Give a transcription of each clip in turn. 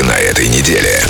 на этой неделе.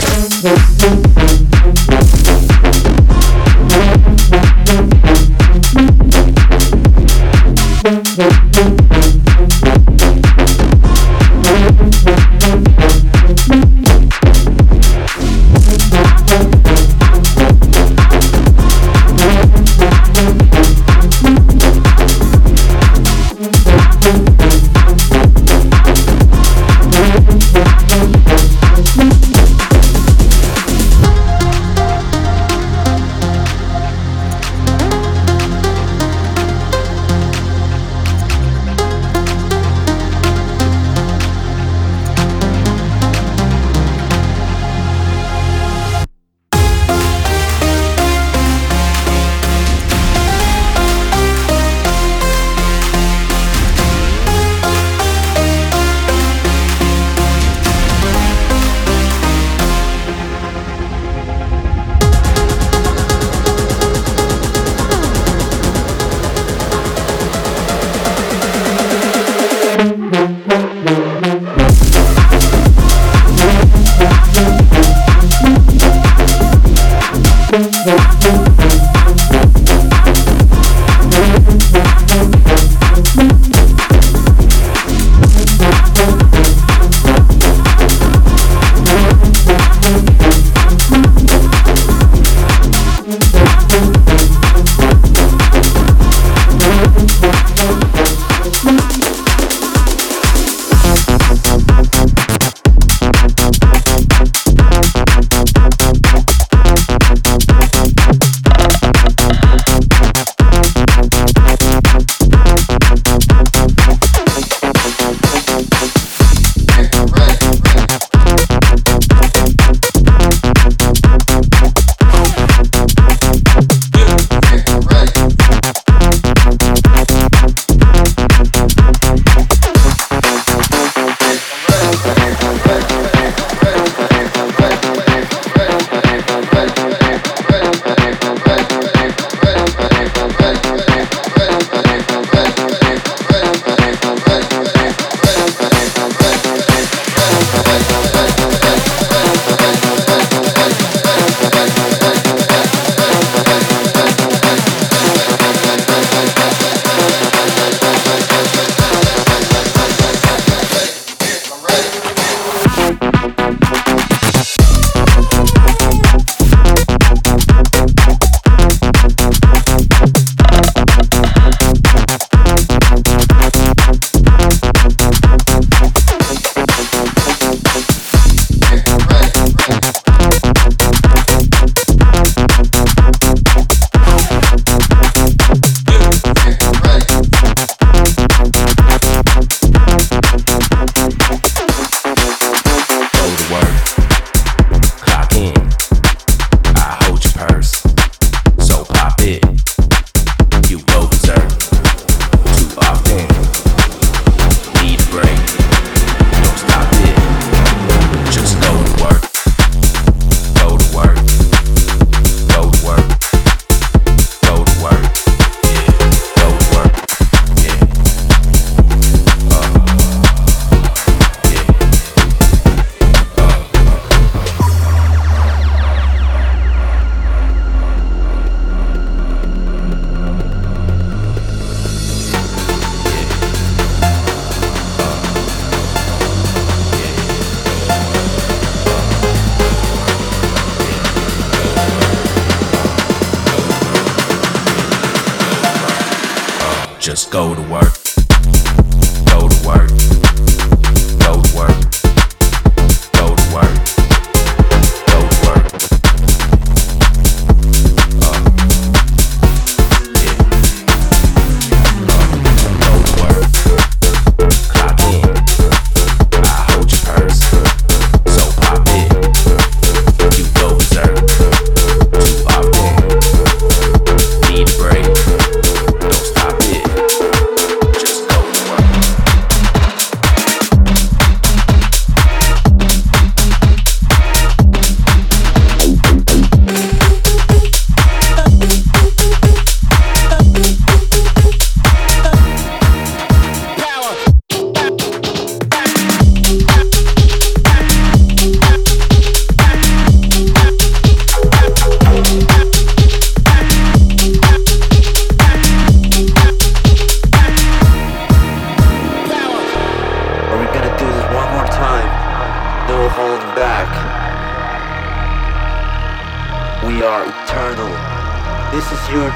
just go to work.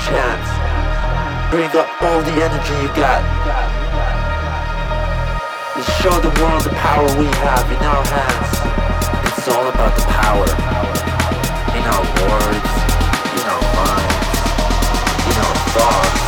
chance. Bring up all the energy you got. Let's show the world the power we have in our hands. It's all about the power. In our words, in our minds, in our thoughts.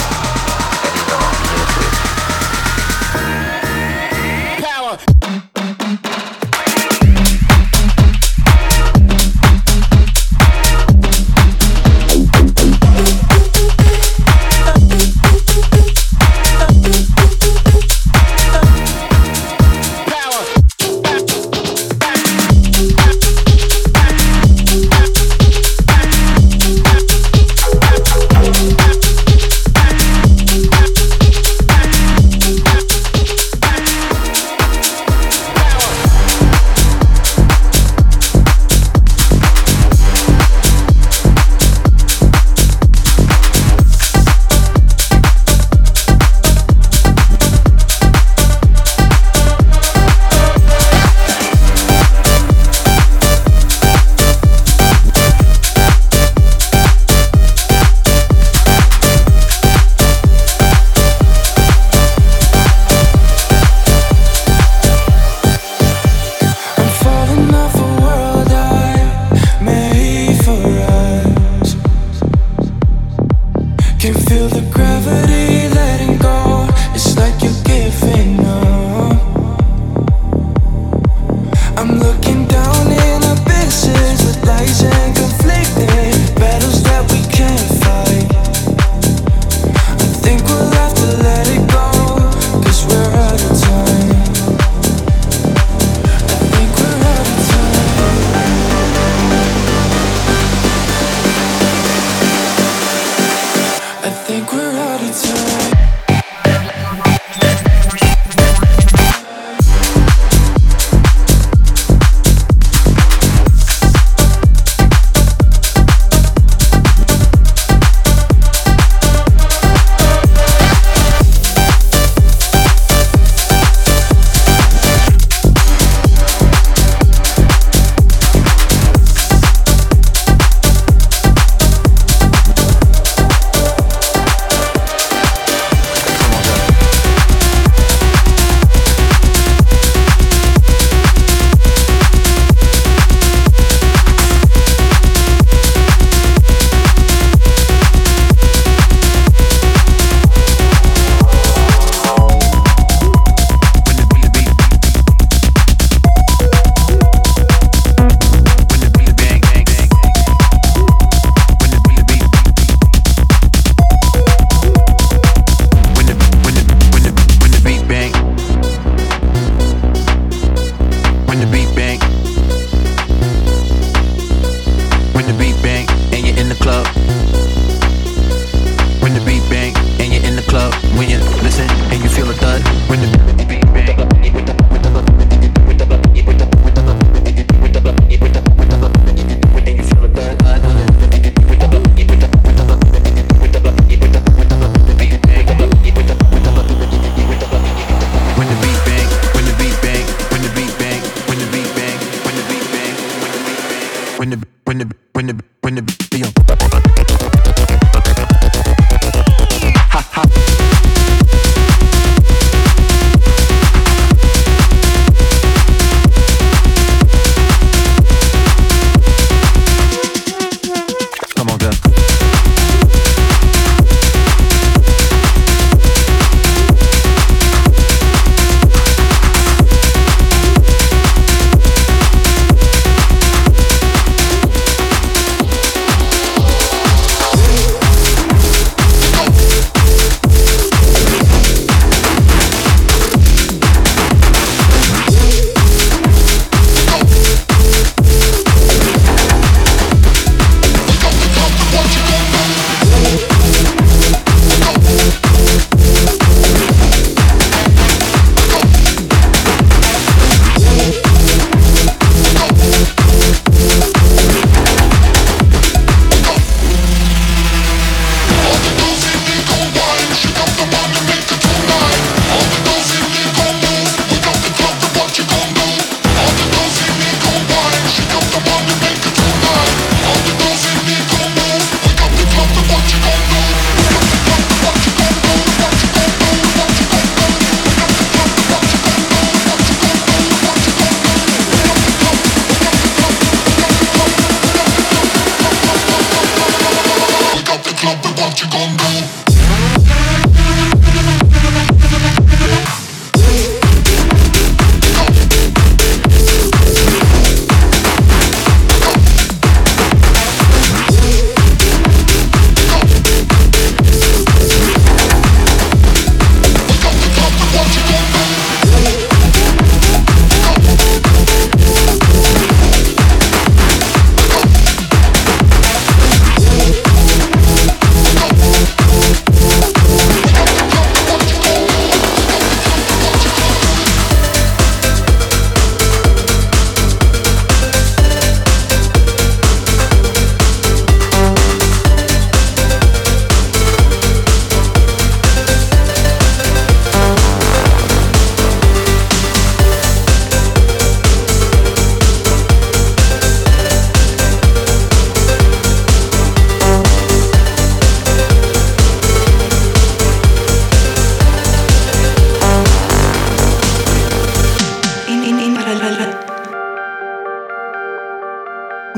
when the when the when the feel.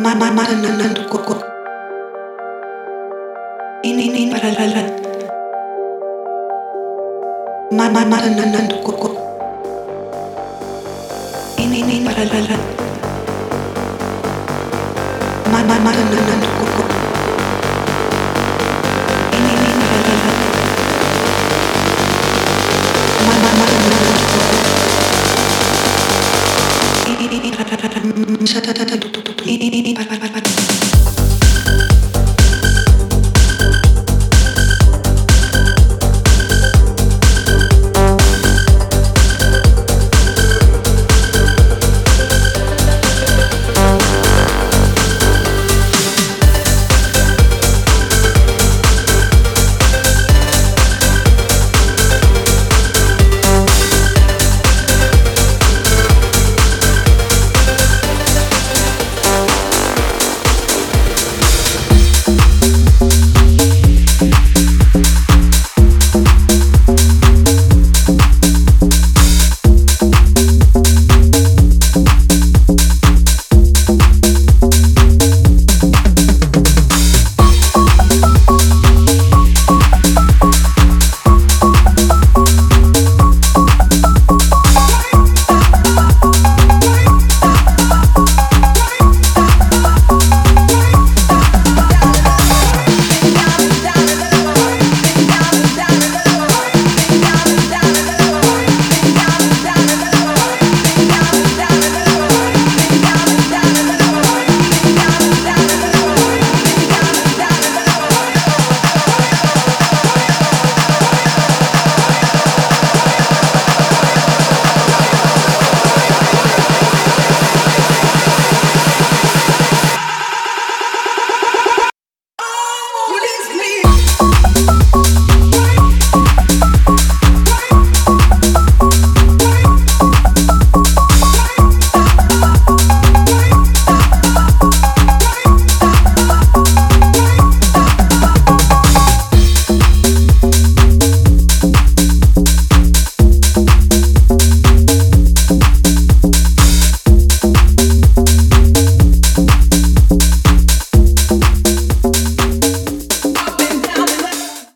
Ma ma ma na na na koko. Ini ini para la la. Ma ma ma na na na koko. Ini ini para la la. Ma ma ma na na na koko. Ini ini para la la. Ma ma ma na na na koko. Ini ini para